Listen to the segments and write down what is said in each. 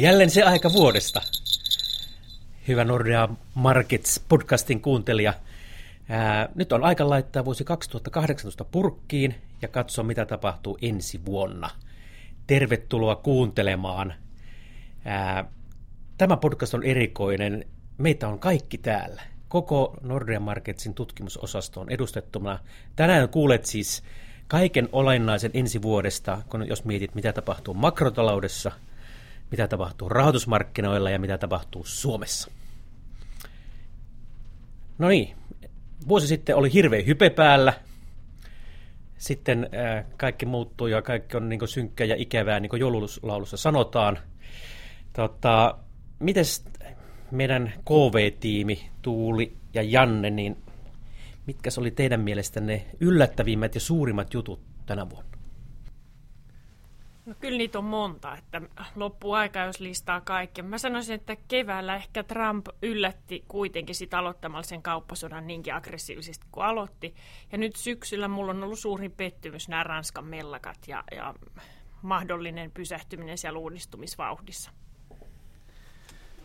Jälleen se aika vuodesta. Hyvä Nordea Markets podcastin kuuntelija. Ää, nyt on aika laittaa vuosi 2018 purkkiin ja katsoa, mitä tapahtuu ensi vuonna. Tervetuloa kuuntelemaan. Ää, tämä podcast on erikoinen. Meitä on kaikki täällä. Koko Nordea Marketsin tutkimusosasto on edustettuna. Tänään kuulet siis kaiken olennaisen ensi vuodesta, kun jos mietit, mitä tapahtuu makrotaloudessa – mitä tapahtuu rahoitusmarkkinoilla ja mitä tapahtuu Suomessa. No niin, vuosi sitten oli hirveä hype päällä. Sitten äh, kaikki muuttuu ja kaikki on niin synkkää ja ikävää, niin kuin joululaulussa sanotaan. Tota, mites meidän KV-tiimi, Tuuli ja Janne, niin mitkä oli teidän mielestänne yllättävimmät ja suurimmat jutut tänä vuonna? No kyllä niitä on monta, että loppuu aika, jos listaa kaikki. Mä sanoisin, että keväällä ehkä Trump yllätti kuitenkin sitä aloittamalla sen kauppasodan niinkin aggressiivisesti kuin aloitti. Ja nyt syksyllä mulla on ollut suuri pettymys nämä Ranskan mellakat ja, ja mahdollinen pysähtyminen siellä uudistumisvauhdissa.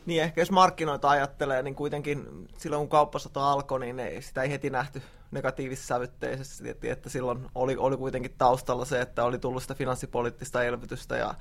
Niin, ehkä jos markkinoita ajattelee, niin kuitenkin silloin kun kauppasota alkoi, niin ei, sitä ei heti nähty negatiivissävytteisesti, että silloin oli, oli kuitenkin taustalla se, että oli tullut sitä finanssipoliittista elvytystä ja,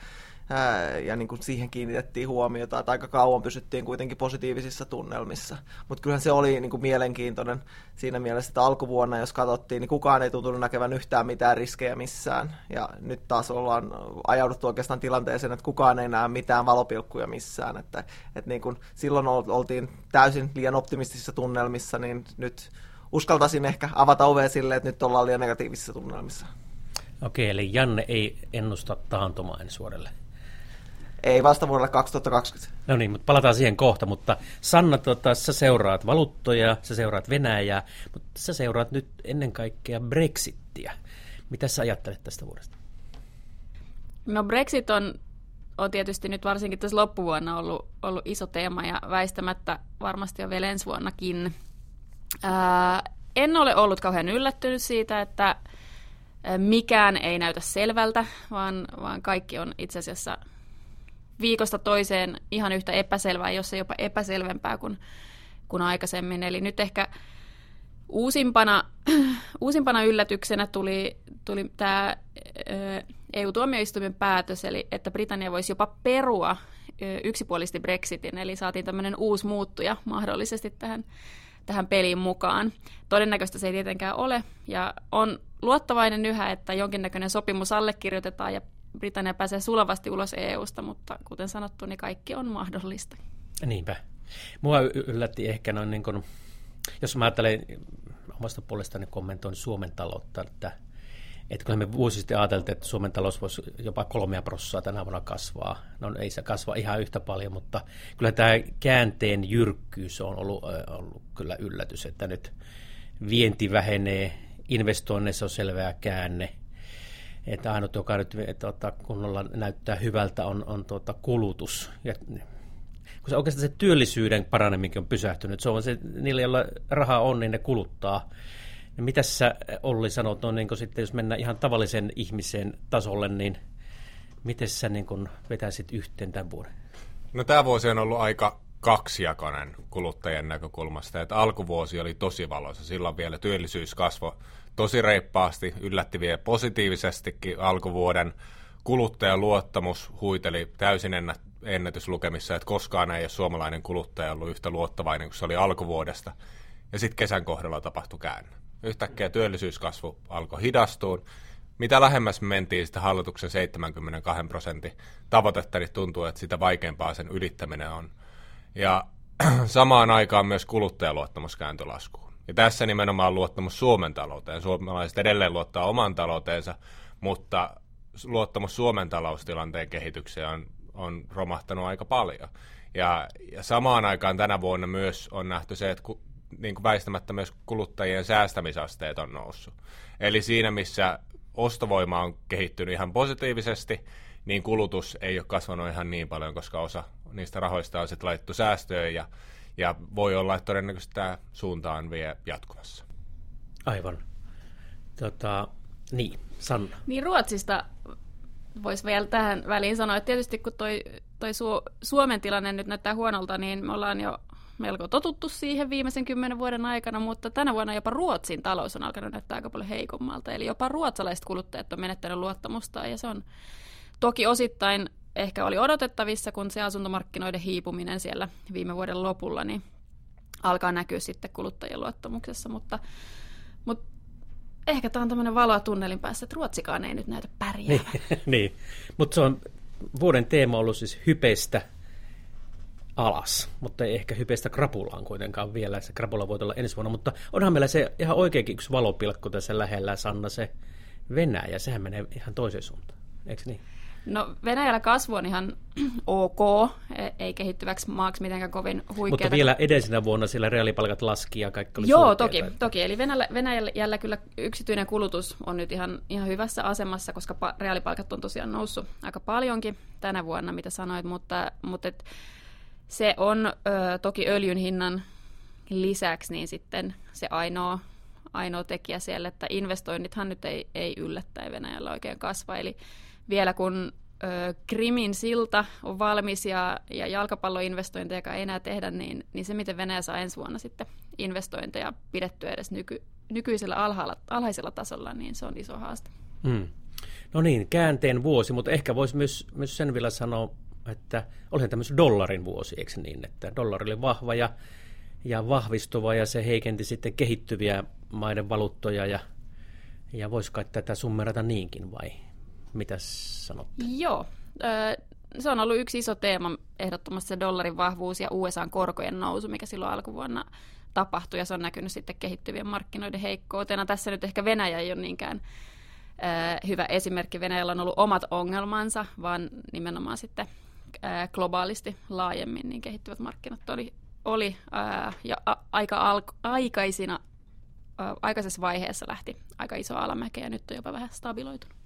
ää, ja niin kuin siihen kiinnitettiin huomiota, että aika kauan pysyttiin kuitenkin positiivisissa tunnelmissa. Mutta kyllähän se oli niin kuin mielenkiintoinen siinä mielessä, että alkuvuonna, jos katsottiin, niin kukaan ei tuntunut näkevän yhtään mitään riskejä missään. Ja nyt taas ollaan ajauduttu oikeastaan tilanteeseen, että kukaan ei näe mitään valopilkkuja missään. Että, että niin kuin silloin oltiin täysin liian optimistisissa tunnelmissa, niin nyt uskaltaisin ehkä avata ovea silleen, että nyt ollaan liian negatiivisissa tunnelmissa. Okei, eli Janne ei ennusta taantumaa ensi vuodelle. Ei vasta vuodelle 2020. No niin, mutta palataan siihen kohta. Mutta Sanna, tota, sä seuraat valuuttoja, sä seuraat Venäjää, mutta sä seuraat nyt ennen kaikkea Brexittiä. Mitä sä ajattelet tästä vuodesta? No Brexit on, on tietysti nyt varsinkin tässä loppuvuonna ollut, ollut iso teema ja väistämättä varmasti on vielä ensi vuonnakin. Ää, en ole ollut kauhean yllättynyt siitä, että mikään ei näytä selvältä, vaan, vaan kaikki on itse asiassa viikosta toiseen ihan yhtä epäselvää, jos ei jopa epäselvempää kuin, kuin aikaisemmin. Eli nyt ehkä uusimpana, uusimpana yllätyksenä tuli, tuli tämä EU-tuomioistuimen päätös, eli että Britannia voisi jopa perua yksipuolisesti Brexitin, eli saatiin tämmöinen uusi muuttuja mahdollisesti tähän tähän peliin mukaan. Todennäköistä se ei tietenkään ole, ja on luottavainen yhä, että jonkinnäköinen sopimus allekirjoitetaan ja Britannia pääsee sulavasti ulos EUsta, mutta kuten sanottu, niin kaikki on mahdollista. Niinpä. Mua yllätti ehkä noin, niin kuin, jos mä ajattelen omasta puolestani kommentoin Suomen taloutta, että että kun me vuosi sitten ajateltiin, että Suomen talous voisi jopa kolmea prosenttia tänä vuonna kasvaa. No ei se kasva ihan yhtä paljon, mutta kyllä tämä käänteen jyrkkyys on ollut, ollut kyllä yllätys, että nyt vienti vähenee, investoinneissa on selvää käänne, että ainut, joka nyt tuota, kunnolla näyttää hyvältä, on, on tuota, kulutus. Ja, kun se oikeastaan se työllisyyden paraneminkin on pysähtynyt, se on se, niillä, joilla rahaa on, niin ne kuluttaa. No mitä sä Olli sanot, no niin sitten jos mennään ihan tavallisen ihmisen tasolle, niin miten sä niin kun vetäisit yhteen tämän vuoden? No tämä vuosi on ollut aika kaksijakoinen kuluttajien näkökulmasta. Että alkuvuosi oli tosi valoisa. Silloin vielä työllisyys kasvoi tosi reippaasti, yllätti vielä positiivisestikin alkuvuoden. Kuluttajan luottamus huiteli täysin ennätyslukemissa, että koskaan ei ole suomalainen kuluttaja ollut yhtä luottavainen kuin se oli alkuvuodesta. Ja sitten kesän kohdalla tapahtui käänne yhtäkkiä työllisyyskasvu alkoi hidastua. Mitä lähemmäs me mentiin sitä hallituksen 72 prosentin tavoitetta, niin tuntuu, että sitä vaikeampaa sen ylittäminen on. Ja samaan aikaan myös kuluttajaluottamus kääntyi laskuun. Ja tässä nimenomaan luottamus Suomen talouteen. Suomalaiset edelleen luottaa oman talouteensa, mutta luottamus Suomen taloustilanteen kehitykseen on, on romahtanut aika paljon. Ja, ja samaan aikaan tänä vuonna myös on nähty se, että niin kuin väistämättä myös kuluttajien säästämisasteet on noussut. Eli siinä, missä ostovoima on kehittynyt ihan positiivisesti, niin kulutus ei ole kasvanut ihan niin paljon, koska osa niistä rahoista on sitten laitettu säästöön ja, ja voi olla, että todennäköisesti tämä suunta on vielä jatkuvassa. Aivan. Tota, niin, Sanna. Niin Ruotsista voisi vielä tähän väliin sanoa, että tietysti kun toi, toi Su- Suomen tilanne nyt näyttää huonolta, niin me ollaan jo melko totuttu siihen viimeisen kymmenen vuoden aikana, mutta tänä vuonna jopa Ruotsin talous on alkanut näyttää aika paljon heikommalta. Eli jopa ruotsalaiset kuluttajat on menettänyt luottamusta ja se on toki osittain ehkä oli odotettavissa, kun se asuntomarkkinoiden hiipuminen siellä viime vuoden lopulla, niin alkaa näkyä sitten kuluttajien luottamuksessa, mutta, mutta ehkä tämä on tämmöinen valoa tunnelin päässä, että Ruotsikaan ei nyt näytä pärjäävän. Niin, niin. mutta se on vuoden teema ollut siis hypeistä alas, mutta ei ehkä hypeistä krapulaan kuitenkaan vielä. Se krapula voi olla ensi vuonna, mutta onhan meillä se ihan oikeinkin yksi valopilkku tässä lähellä, Sanna, se Venäjä. Sehän menee ihan toiseen suuntaan, eikö niin? No Venäjällä kasvu on ihan ok, e- ei kehittyväksi maaksi mitenkään kovin huikeaa. Mutta vielä edellisenä vuonna siellä reaalipalkat laski ja kaikki oli Joo, toki, toki. Eli Venäjällä, Venäjällä kyllä yksityinen kulutus on nyt ihan, ihan hyvässä asemassa, koska pa- reaalipalkat on tosiaan noussut aika paljonkin tänä vuonna, mitä sanoit, mutta, mutta et se on ö, toki öljyn hinnan lisäksi niin sitten se ainoa, ainoa tekijä siellä, että investoinnithan nyt ei, ei yllättäen Venäjällä oikein kasva, eli vielä kun ö, Krimin silta on valmis ja, ja jalkapalloinvestointeja ei enää tehdä, niin, niin se, miten Venäjä saa ensi vuonna sitten investointeja pidettyä edes nyky, nykyisellä alhaalla, alhaisella tasolla, niin se on iso haaste. Hmm. No niin, käänteen vuosi, mutta ehkä voisi myös, myös sen vielä sanoa, että olihan tämmöisen dollarin vuosi, eikö niin, että dollari oli vahva ja, ja vahvistuva ja se heikenti sitten kehittyviä maiden valuuttoja ja, ja voisiko tätä summerata niinkin vai mitä sanotte? Joo, se on ollut yksi iso teema ehdottomasti se dollarin vahvuus ja USAn korkojen nousu, mikä silloin alkuvuonna tapahtui, ja se on näkynyt sitten kehittyvien markkinoiden heikkoutena. Tässä nyt ehkä Venäjä ei ole niinkään hyvä esimerkki. Venäjällä on ollut omat ongelmansa, vaan nimenomaan sitten globaalisti laajemmin niin kehittyvät markkinat oli, oli ja aika al- aikaisina, aikaisessa vaiheessa lähti aika iso alamäke ja nyt on jopa vähän stabiloitunut.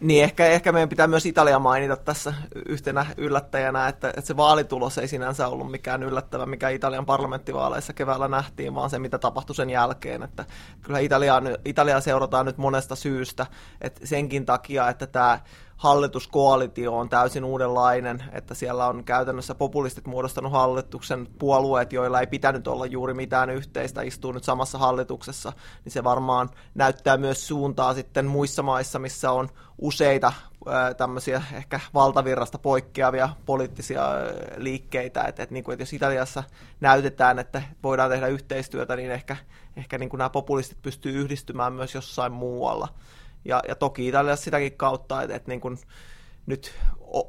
Niin, ehkä, ehkä meidän pitää myös Italia mainita tässä yhtenä yllättäjänä, että, että se vaalitulos ei sinänsä ollut mikään yllättävä, mikä Italian parlamenttivaaleissa keväällä nähtiin, vaan se, mitä tapahtui sen jälkeen. Että kyllä Italiaa, Italiaa seurataan nyt monesta syystä, että senkin takia, että tämä hallituskoalitio on täysin uudenlainen, että siellä on käytännössä populistit muodostanut hallituksen puolueet, joilla ei pitänyt olla juuri mitään yhteistä, istuu nyt samassa hallituksessa, niin se varmaan näyttää myös suuntaa sitten muissa maissa, missä on useita tämmöisiä ehkä valtavirrasta poikkeavia poliittisia liikkeitä, että, että, niin kuin, että jos Italiassa näytetään, että voidaan tehdä yhteistyötä, niin ehkä, ehkä niin kuin nämä populistit pystyy yhdistymään myös jossain muualla. Ja, ja toki Italiassa sitäkin kautta, että, että niin kuin nyt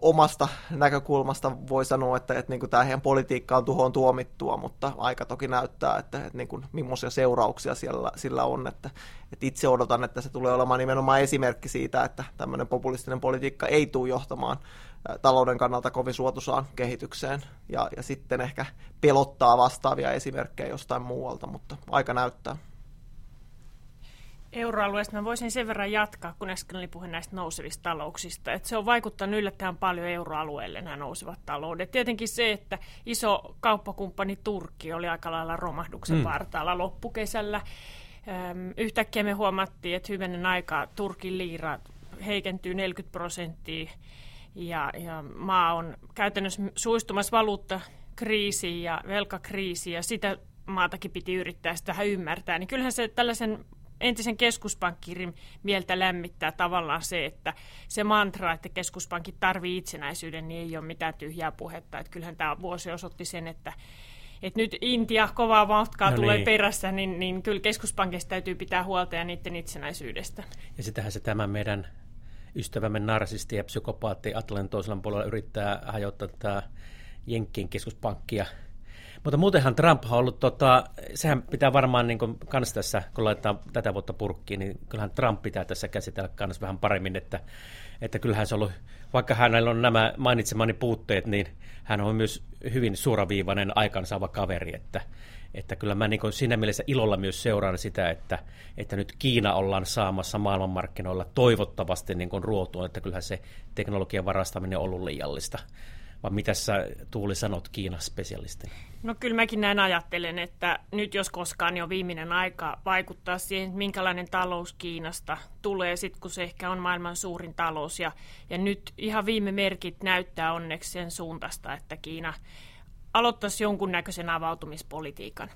omasta näkökulmasta voi sanoa, että, että niin kuin tämä heidän politiikka on tuhoon tuomittua, mutta aika toki näyttää, että, että niin kuin, millaisia seurauksia siellä, sillä on. Että, että itse odotan, että se tulee olemaan nimenomaan esimerkki siitä, että tämmöinen populistinen politiikka ei tule johtamaan talouden kannalta kovin suotusaan kehitykseen ja, ja sitten ehkä pelottaa vastaavia esimerkkejä jostain muualta, mutta aika näyttää. Euroalueesta mä voisin sen verran jatkaa, kun äsken oli puhe näistä nousevista talouksista, että se on vaikuttanut yllättäen paljon euroalueelle nämä nousevat taloudet. Tietenkin se, että iso kauppakumppani Turkki oli aika lailla romahduksen mm. partaalla loppukesällä. Öm, yhtäkkiä me huomattiin, että hyvänen aika Turkin liira heikentyy 40 prosenttia ja, ja maa on käytännössä suistumassa valuuttakriisiin ja velkakriisiin ja sitä maatakin piti yrittää sitä ymmärtää, niin kyllähän se tällaisen entisen keskuspankkirin mieltä lämmittää tavallaan se, että se mantra, että keskuspankit tarvii itsenäisyyden, niin ei ole mitään tyhjää puhetta. Että kyllähän tämä vuosi osoitti sen, että, että nyt Intia kovaa matkaa no tulee niin. perässä, niin, niin kyllä keskuspankista täytyy pitää huolta ja niiden itsenäisyydestä. Ja sitähän se tämä meidän ystävämme narsisti ja psykopaatti Atlantin toisella puolella yrittää hajottaa tämä Jenkkien keskuspankkia – mutta muutenhan Trump on ollut, tota, sehän pitää varmaan niin kuin, kans tässä, kun laittaa tätä vuotta purkkiin, niin kyllähän Trump pitää tässä käsitellä kans vähän paremmin, että, että kyllähän se on ollut, vaikka hänellä on nämä mainitsemani puutteet, niin hän on myös hyvin suoraviivainen aikansaava kaveri, että, että kyllä mä niin siinä mielessä ilolla myös seuraan sitä, että, että nyt Kiina ollaan saamassa maailmanmarkkinoilla toivottavasti niin ruotuun, että kyllähän se teknologian varastaminen on ollut liiallista vai mitä sä Tuuli sanot Kiinan spesialistina? No kyllä mäkin näin ajattelen, että nyt jos koskaan niin on viimeinen aika vaikuttaa siihen, minkälainen talous Kiinasta tulee, sit kun se ehkä on maailman suurin talous. Ja, ja nyt ihan viime merkit näyttää onneksi sen suuntaista, että Kiina aloittaisi jonkunnäköisen avautumispolitiikan.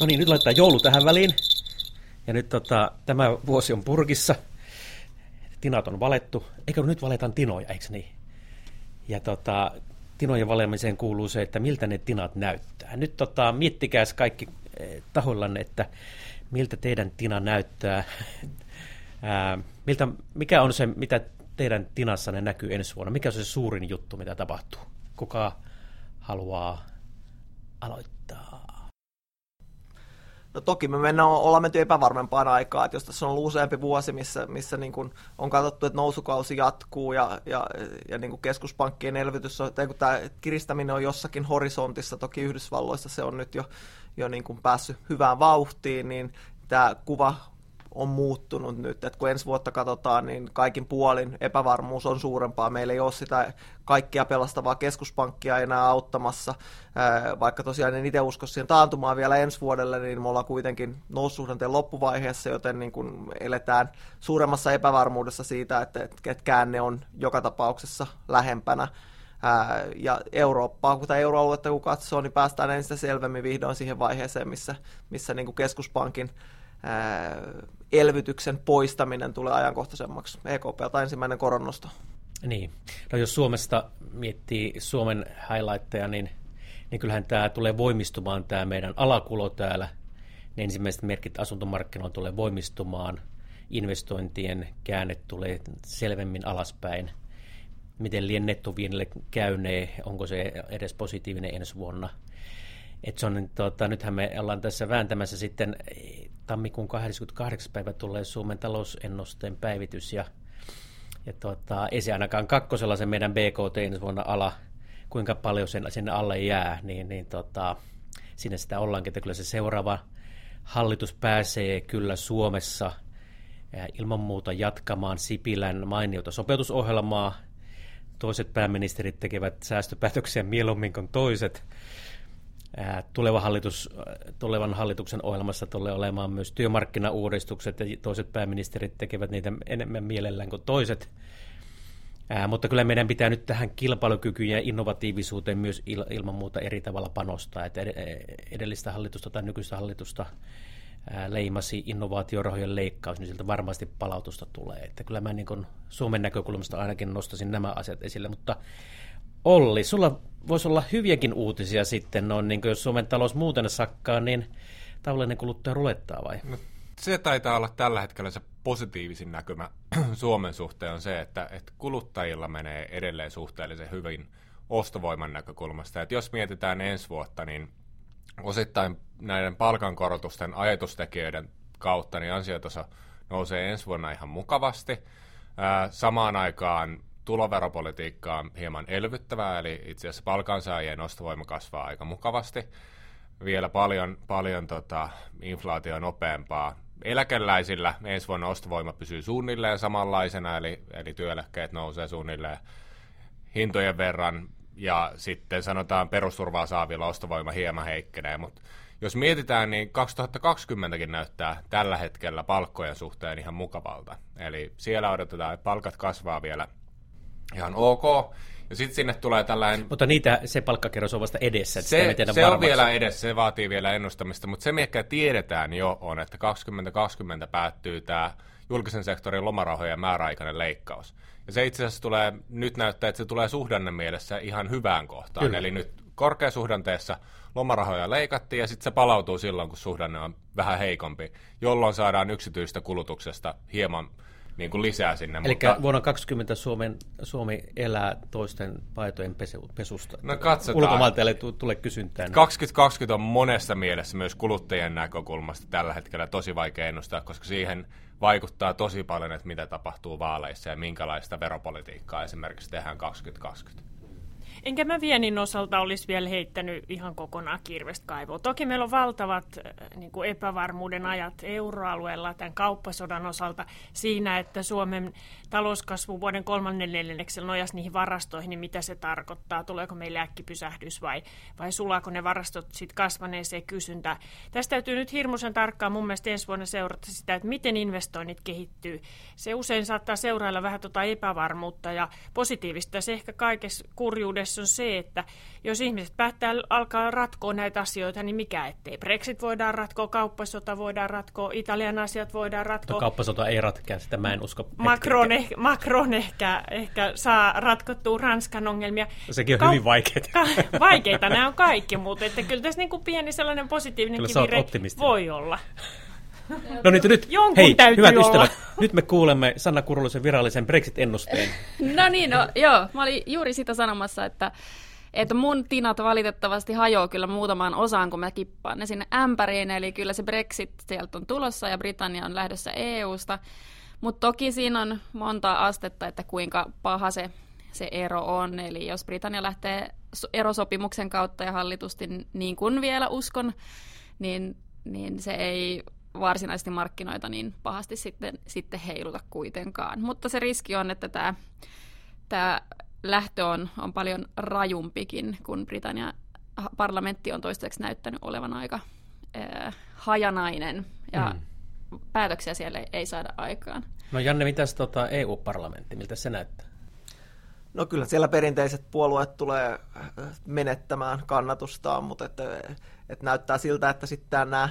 No niin, nyt laittaa joulu tähän väliin. Ja nyt tota, tämä vuosi on purkissa. Tinat on valettu. Eikö nyt valetaan tinoja, eikö niin? Ja tota, tinojen valemiseen kuuluu se, että miltä ne tinat näyttää. Nyt tota, miettikääs kaikki eh, tahoillanne, että miltä teidän tina näyttää. Ää, miltä, mikä on se, mitä teidän tinassanne näkyy ensi vuonna? Mikä on se suurin juttu, mitä tapahtuu? Kuka haluaa aloittaa? No toki me mennään, ollaan menty epävarmempaan aikaan, että jos tässä on ollut useampi vuosi, missä, missä niin kuin on katsottu, että nousukausi jatkuu ja, ja, ja niin kuin keskuspankkien elvytys, on, tai kun tämä kiristäminen on jossakin horisontissa, toki Yhdysvalloissa se on nyt jo, jo niin kuin päässyt hyvään vauhtiin, niin tämä kuva on muuttunut nyt, että kun ensi vuotta katsotaan, niin kaikin puolin epävarmuus on suurempaa. Meillä ei ole sitä kaikkia pelastavaa keskuspankkia enää auttamassa, vaikka tosiaan en itse usko siihen taantumaan vielä ensi vuodelle, niin me ollaan kuitenkin noussuhdanteen loppuvaiheessa, joten niin kun eletään suuremmassa epävarmuudessa siitä, että, että on joka tapauksessa lähempänä. ja Eurooppaa, kun tämä euroaluetta kun katsoo, niin päästään ensin selvemmin vihdoin siihen vaiheeseen, missä, missä niin kuin keskuspankin elvytyksen poistaminen tulee ajankohtaisemmaksi. EKPltä ensimmäinen koronnosto. Niin. No jos Suomesta miettii Suomen highlightteja, niin, niin kyllähän tämä tulee voimistumaan, tämä meidän alakulo täällä. Ne ensimmäiset merkit asuntomarkkinoilla tulee voimistumaan. Investointien käänne tulee selvemmin alaspäin. Miten lien nettoviinille käynee, onko se edes positiivinen ensi vuonna – et se on, tota, nythän me ollaan tässä vääntämässä sitten tammikuun 28. päivä tulee Suomen talousennusteen päivitys ja, ja tota, ei se ainakaan kakkosella se meidän BKT ensi vuonna ala, kuinka paljon sen sinne alle jää, niin, niin tota, sinne sitä ollaankin, että kyllä se seuraava hallitus pääsee kyllä Suomessa ilman muuta jatkamaan Sipilän mainiota sopeutusohjelmaa. Toiset pääministerit tekevät säästöpäätöksiä mieluummin kuin toiset tuleva hallitus, tulevan hallituksen ohjelmassa tulee olemaan myös työmarkkinauudistukset ja toiset pääministerit tekevät niitä enemmän mielellään kuin toiset. Ää, mutta kyllä meidän pitää nyt tähän kilpailukykyyn ja innovatiivisuuteen myös il, ilman muuta eri tavalla panostaa. Että edellistä hallitusta tai nykyistä hallitusta ää, leimasi innovaatiorahojen leikkaus, niin siltä varmasti palautusta tulee. Että kyllä mä niin kuin Suomen näkökulmasta ainakin nostasin nämä asiat esille, mutta Olli, sulla voisi olla hyviäkin uutisia sitten, no, niin jos Suomen talous muuten sakkaa, niin tavallinen kuluttaja rulettaa vai? No, se taitaa olla tällä hetkellä se positiivisin näkymä Suomen suhteen on se, että, että kuluttajilla menee edelleen suhteellisen hyvin ostovoiman näkökulmasta. Että jos mietitään ensi vuotta, niin osittain näiden palkankorotusten ajatustekijöiden kautta niin ansiotaso nousee ensi vuonna ihan mukavasti. samaan aikaan tuloveropolitiikka on hieman elvyttävää, eli itse asiassa palkansaajien ostovoima kasvaa aika mukavasti. Vielä paljon, paljon tota, inflaatio nopeampaa. Eläkeläisillä ensi vuonna ostovoima pysyy suunnilleen samanlaisena, eli, eli työeläkkeet nousee suunnilleen hintojen verran, ja sitten sanotaan perusturvaa saavilla ostovoima hieman heikkenee, mutta jos mietitään, niin 2020kin näyttää tällä hetkellä palkkojen suhteen ihan mukavalta. Eli siellä odotetaan, että palkat kasvaa vielä ihan ok. Ja sitten sinne tulee tällainen... Mutta niitä, se palkkakerros on vasta edessä. Että se se on vielä edessä, se vaatii vielä ennustamista, mutta se mikä tiedetään jo on, että 2020 päättyy tämä julkisen sektorin lomarahojen määräaikainen leikkaus. Ja se itse asiassa tulee, nyt näyttää, että se tulee suhdanne mielessä ihan hyvään kohtaan. Kyllä. Eli nyt korkeasuhdanteessa lomarahoja leikattiin ja sitten se palautuu silloin, kun suhdanne on vähän heikompi, jolloin saadaan yksityistä kulutuksesta hieman niin kuin lisää sinne. Eli mutta... vuonna 2020 Suomen, Suomi elää toisten paitojen pesu, pesusta. No katsotaan. Ulkomailta ei tule kysyntää. 2020 on monessa mielessä myös kuluttajien näkökulmasta tällä hetkellä tosi vaikea ennustaa, koska siihen vaikuttaa tosi paljon, että mitä tapahtuu vaaleissa ja minkälaista veropolitiikkaa esimerkiksi tehdään 2020. Enkä mä viennin osalta olisi vielä heittänyt ihan kokonaan kirvestä kaivoa. Toki meillä on valtavat äh, niin kuin epävarmuuden ajat euroalueella tämän kauppasodan osalta siinä, että Suomen talouskasvu vuoden kolmannen neljänneksellä nojasi niihin varastoihin, niin mitä se tarkoittaa? Tuleeko meille äkkipysähdys vai, vai sulaako ne varastot sitten kasvaneeseen kysyntään? Tästä täytyy nyt hirmuisen tarkkaan mun mielestä ensi vuonna seurata sitä, että miten investoinnit kehittyy. Se usein saattaa seurailla vähän tuota epävarmuutta ja positiivista. Se ehkä kaikessa kurjuudessa on se, että jos ihmiset päättää alkaa ratkoa näitä asioita, niin mikä ettei. Brexit voidaan ratkoa, kauppasota voidaan ratkoa, Italian asiat voidaan ratkoa. No, kauppasota ei ratkea, sitä mä en usko. Macron, eh, Macron ehkä, ehkä saa ratkottua Ranskan ongelmia. Sekin on Kau- hyvin vaikeita. Ka- vaikeita nämä on kaikki, mutta että kyllä tässä niin kuin pieni sellainen positiivinen kivire voi olla. No nyt, nyt. Jonkun hei, hyvät olla. ystävät, nyt me kuulemme Sanna Kurulusen virallisen Brexit-ennusteen. no niin, no joo, mä olin juuri sitä sanomassa, että että mun tinat valitettavasti hajoaa kyllä muutamaan osaan, kun mä kippaan ne sinne ämpäriin, eli kyllä se Brexit sieltä on tulossa ja Britannia on lähdössä EU-sta, mutta toki siinä on monta astetta, että kuinka paha se, se ero on, eli jos Britannia lähtee erosopimuksen kautta ja hallitusti niin kuin vielä uskon, niin, niin se ei varsinaisesti markkinoita niin pahasti sitten, sitten heiluta kuitenkaan. Mutta se riski on, että tämä, tämä lähtö on, on paljon rajumpikin, kun Britannia parlamentti on toistaiseksi näyttänyt olevan aika äh, hajanainen ja mm. päätöksiä siellä ei saada aikaan. No Janne, mitäs tota EU-parlamentti, miltä se näyttää? No kyllä siellä perinteiset puolueet tulee menettämään kannatustaan, mutta että, että näyttää siltä, että sitten nämä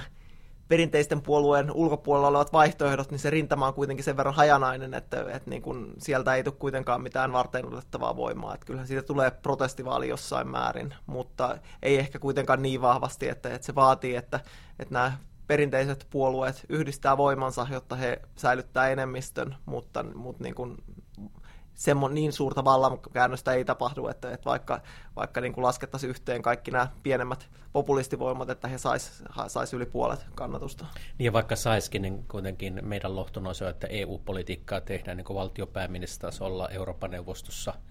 perinteisten puolueen ulkopuolella olevat vaihtoehdot, niin se rintama on kuitenkin sen verran hajanainen, että, että niin kuin sieltä ei tule kuitenkaan mitään varten otettavaa voimaa. Että kyllähän siitä tulee protestivaali jossain määrin, mutta ei ehkä kuitenkaan niin vahvasti, että, että se vaatii, että, että nämä perinteiset puolueet yhdistää voimansa, jotta he säilyttää enemmistön, mutta, mutta niin kuin semmo, niin suurta vallankäännöstä ei tapahdu, että, että vaikka, vaikka niin kuin laskettaisiin yhteen kaikki nämä pienemmät populistivoimat, että he sais, sais yli puolet kannatusta. Niin ja vaikka saisikin, niin kuitenkin meidän lohtonoisa on, että EU-politiikkaa tehdään niin valtiopääministeritasolla Euroopan neuvostossa –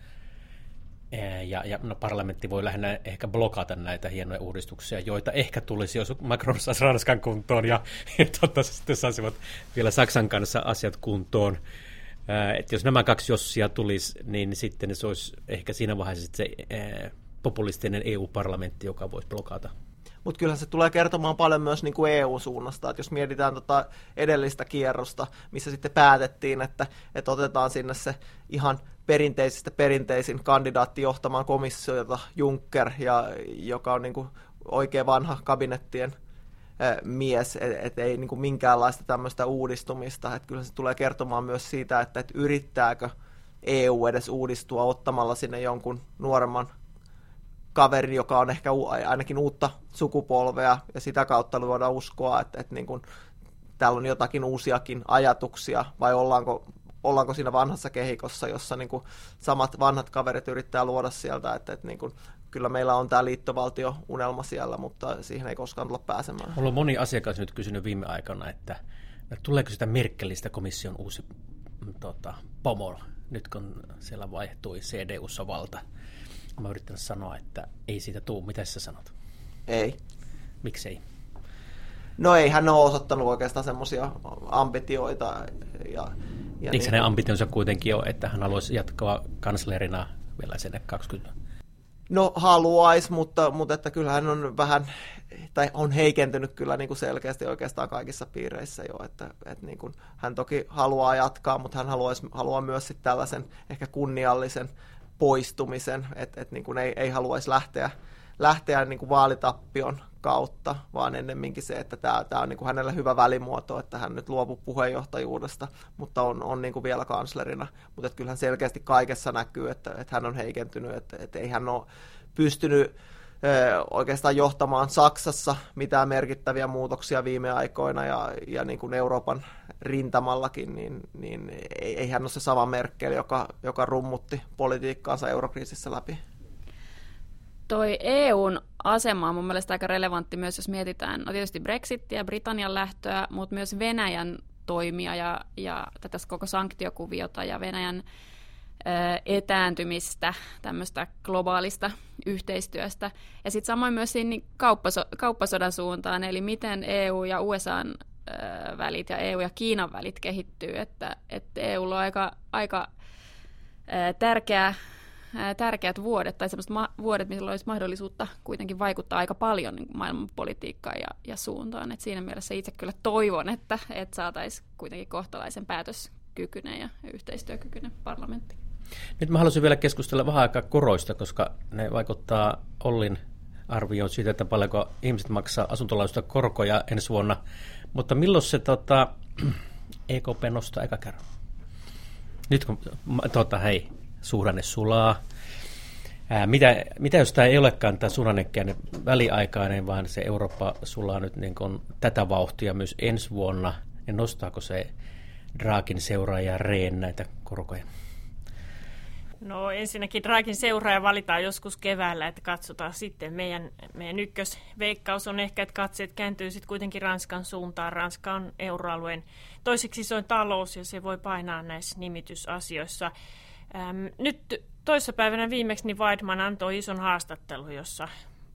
ja, ja no, parlamentti voi lähinnä ehkä blokata näitä hienoja uudistuksia, joita ehkä tulisi, jos Macron saisi Ranskan kuntoon ja, ja totta sitten saisivat vielä Saksan kanssa asiat kuntoon. Että jos nämä kaksi jossia tulisi, niin sitten se olisi ehkä siinä vaiheessa se populistinen EU-parlamentti, joka voisi blokata. Mutta kyllähän se tulee kertomaan paljon myös niin kuin EU-suunnasta, että jos mietitään tota edellistä kierrosta, missä sitten päätettiin, että, että otetaan sinne se ihan perinteisistä perinteisin kandidaatti johtamaan komissiota Juncker, ja, joka on niin kuin oikein vanha kabinettien mies, että et ei niin minkäänlaista tämmöistä uudistumista. että kyllä se tulee kertomaan myös siitä, että et yrittääkö EU edes uudistua ottamalla sinne jonkun nuoremman kaverin, joka on ehkä ainakin uutta sukupolvea, ja sitä kautta luoda uskoa, että, että niin kuin, täällä on jotakin uusiakin ajatuksia, vai ollaanko, ollaanko siinä vanhassa kehikossa, jossa niin kuin samat vanhat kaverit yrittää luoda sieltä, että, että niin kuin, kyllä meillä on tämä liittovaltio-unelma siellä, mutta siihen ei koskaan tulla pääsemään. Mulla on moni asiakas nyt kysynyt viime aikana, että, että tuleeko sitä Merkelistä komission uusi tota, pomo, nyt kun siellä vaihtui CDUssa valta. Mä yritän sanoa, että ei siitä tuu. Mitä sä sanot? Ei. Miksei? No ei hän ole osoittanut oikeastaan semmoisia ambitioita. Ja, ja Eikö niin, hänen ambitionsa kuitenkin ole, että hän haluaisi jatkaa kanslerina vielä sen 20? No haluaisi, mutta, mutta että kyllä hän on vähän, tai on heikentynyt kyllä niin kuin selkeästi oikeastaan kaikissa piireissä jo, että, että niin kuin, hän toki haluaa jatkaa, mutta hän haluaisi, haluaa myös sitten tällaisen ehkä kunniallisen poistumisen, että et niin kuin ei, ei haluaisi lähteä, lähteä niin kuin vaalitappion kautta, vaan ennemminkin se, että tämä, tämä on niin kuin hänelle hyvä välimuoto, että hän nyt luopuu puheenjohtajuudesta, mutta on, on niin kuin vielä kanslerina. Mutta kyllähän selkeästi kaikessa näkyy, että, että hän on heikentynyt, että, että ei hän ole pystynyt oikeastaan johtamaan Saksassa mitään merkittäviä muutoksia viime aikoina ja, ja niin kuin Euroopan rintamallakin, niin, niin ei, ei hän ole se sama Merkel, joka, joka rummutti politiikkaansa eurokriisissä läpi. Toi EUn asema on mun mielestä aika relevantti myös, jos mietitään no tietysti Brexitia, Britannian lähtöä, mutta myös Venäjän toimia ja, ja tätä koko sanktiokuviota ja Venäjän etääntymistä tämmöistä globaalista yhteistyöstä. Ja sitten samoin myös siinä kauppaso- kauppasodan suuntaan, eli miten EU ja USAn välit ja EU ja Kiinan välit kehittyy, että, että EUlla on aika, aika tärkeä, tärkeät vuodet tai sellaiset ma- vuodet, missä olisi mahdollisuutta kuitenkin vaikuttaa aika paljon niin maailmanpolitiikkaan ja, ja suuntaan. Et siinä mielessä itse kyllä toivon, että, että saataisiin kuitenkin kohtalaisen päätöskykyinen ja yhteistyökykyinen parlamentti. Nyt mä haluaisin vielä keskustella vähän aikaa koroista, koska ne vaikuttaa Ollin arvioon siitä, että paljonko ihmiset maksaa asuntolaisuutta korkoja ensi vuonna. Mutta milloin se tota, EKP nostaa eka kerran? Nyt kun, tota, hei, suhdanne sulaa. Ää, mitä, mitä jos tämä ei olekaan tämä suhdannekään väliaikainen, vaan se Eurooppa sulaa nyt niin kuin tätä vauhtia myös ensi vuonna, niin nostaako se Draakin seuraaja Reen näitä korkoja? No ensinnäkin Dragin seuraaja valitaan joskus keväällä, että katsotaan sitten. Meidän, meidän ykkösveikkaus on ehkä, että katseet kääntyy sitten kuitenkin Ranskan suuntaan. Ranska on euroalueen toiseksi isoin talous ja se voi painaa näissä nimitysasioissa. Ähm, nyt toissapäivänä viimeksi niin Weidman antoi ison haastattelun, jossa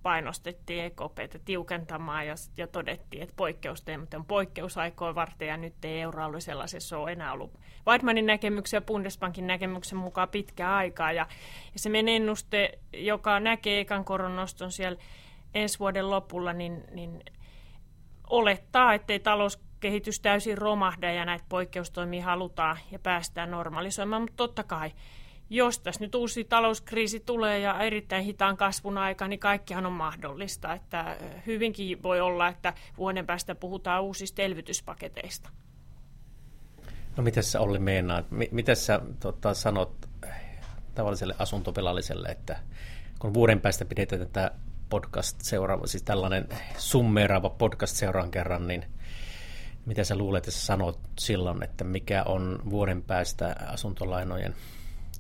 painostettiin EKPtä tiukentamaan ja, ja todettiin, että poikkeusteemat on poikkeusaikoja varten ja nyt ei euroalue sellaisessa ole enää ollut Weidmanin näkemyksen ja Bundesbankin näkemyksen mukaan pitkää aikaa. Ja, ja se meidän ennuste, joka näkee ekan koronoston siellä ensi vuoden lopulla, niin, niin olettaa, ettei talouskehitys täysin romahda ja näitä poikkeustoimia halutaan ja päästään normalisoimaan, mutta totta kai jos tässä nyt uusi talouskriisi tulee ja erittäin hitaan kasvun aika, niin kaikkihan on mahdollista. Että hyvinkin voi olla, että vuoden päästä puhutaan uusista elvytyspaketeista. No miten sä Olli meinaat? Miten sä tota, sanot tavalliselle asuntopelalliselle, että kun vuoden päästä pidetään tätä podcast seuraava, siis tällainen summeeraava podcast seuraan kerran, niin mitä sä luulet, että sä sanot silloin, että mikä on vuoden päästä asuntolainojen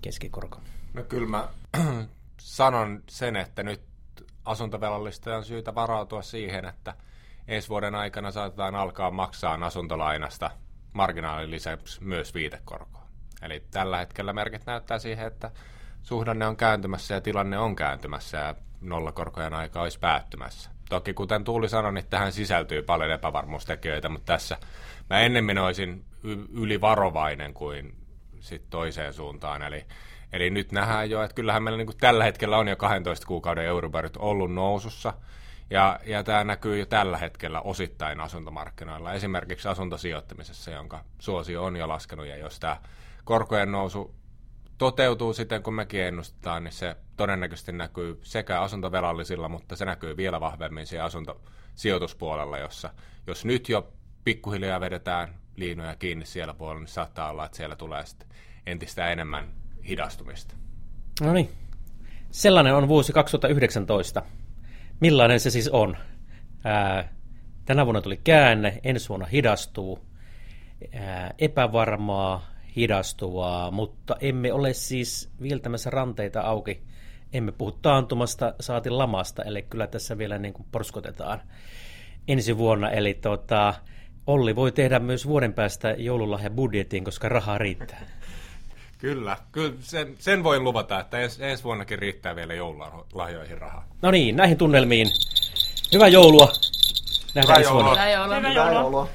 keskikorko? No kyllä mä sanon sen, että nyt asuntovelallista on syytä varautua siihen, että ensi vuoden aikana saatetaan alkaa maksaa asuntolainasta marginaalin lisäksi myös viitekorkoa. Eli tällä hetkellä merkit näyttää siihen, että suhdanne on kääntymässä ja tilanne on kääntymässä ja nollakorkojen aika olisi päättymässä. Toki kuten Tuuli sanoi, niin tähän sisältyy paljon epävarmuustekijöitä, mutta tässä mä ennemmin olisin ylivarovainen kuin sit toiseen suuntaan. Eli, eli nyt nähdään jo, että kyllähän meillä niin kuin tällä hetkellä on jo 12 kuukauden eurobarit ollut nousussa. Ja, ja tämä näkyy jo tällä hetkellä osittain asuntomarkkinoilla, esimerkiksi asuntosijoittamisessa, jonka suosio on jo laskenut. Ja jos tämä korkojen nousu toteutuu siten, kun mekin ennustetaan, niin se todennäköisesti näkyy sekä asuntovelallisilla, mutta se näkyy vielä vahvemmin siellä asuntosijoituspuolella, jossa jos nyt jo pikkuhiljaa vedetään liinoja kiinni siellä puolella, niin saattaa olla, että siellä tulee sitten entistä enemmän hidastumista. No niin. Sellainen on vuosi 2019. Millainen se siis on? Ää, tänä vuonna tuli käänne, ensi vuonna hidastuu. Ää, epävarmaa, hidastuvaa, mutta emme ole siis viiltämässä ranteita auki. Emme puhu taantumasta, saati lamasta, eli kyllä tässä vielä niin kuin porskotetaan ensi vuonna. Eli tota, Olli voi tehdä myös vuoden päästä budjettiin, koska rahaa riittää. Kyllä, kyllä sen, sen voin luvata, että ens, ensi vuonnakin riittää vielä joululahjoihin rahaa. No niin, näihin tunnelmiin. Hyvää joulua. Nähdään Hyvää joulua. Hyvää joulua. Hyvää joulua.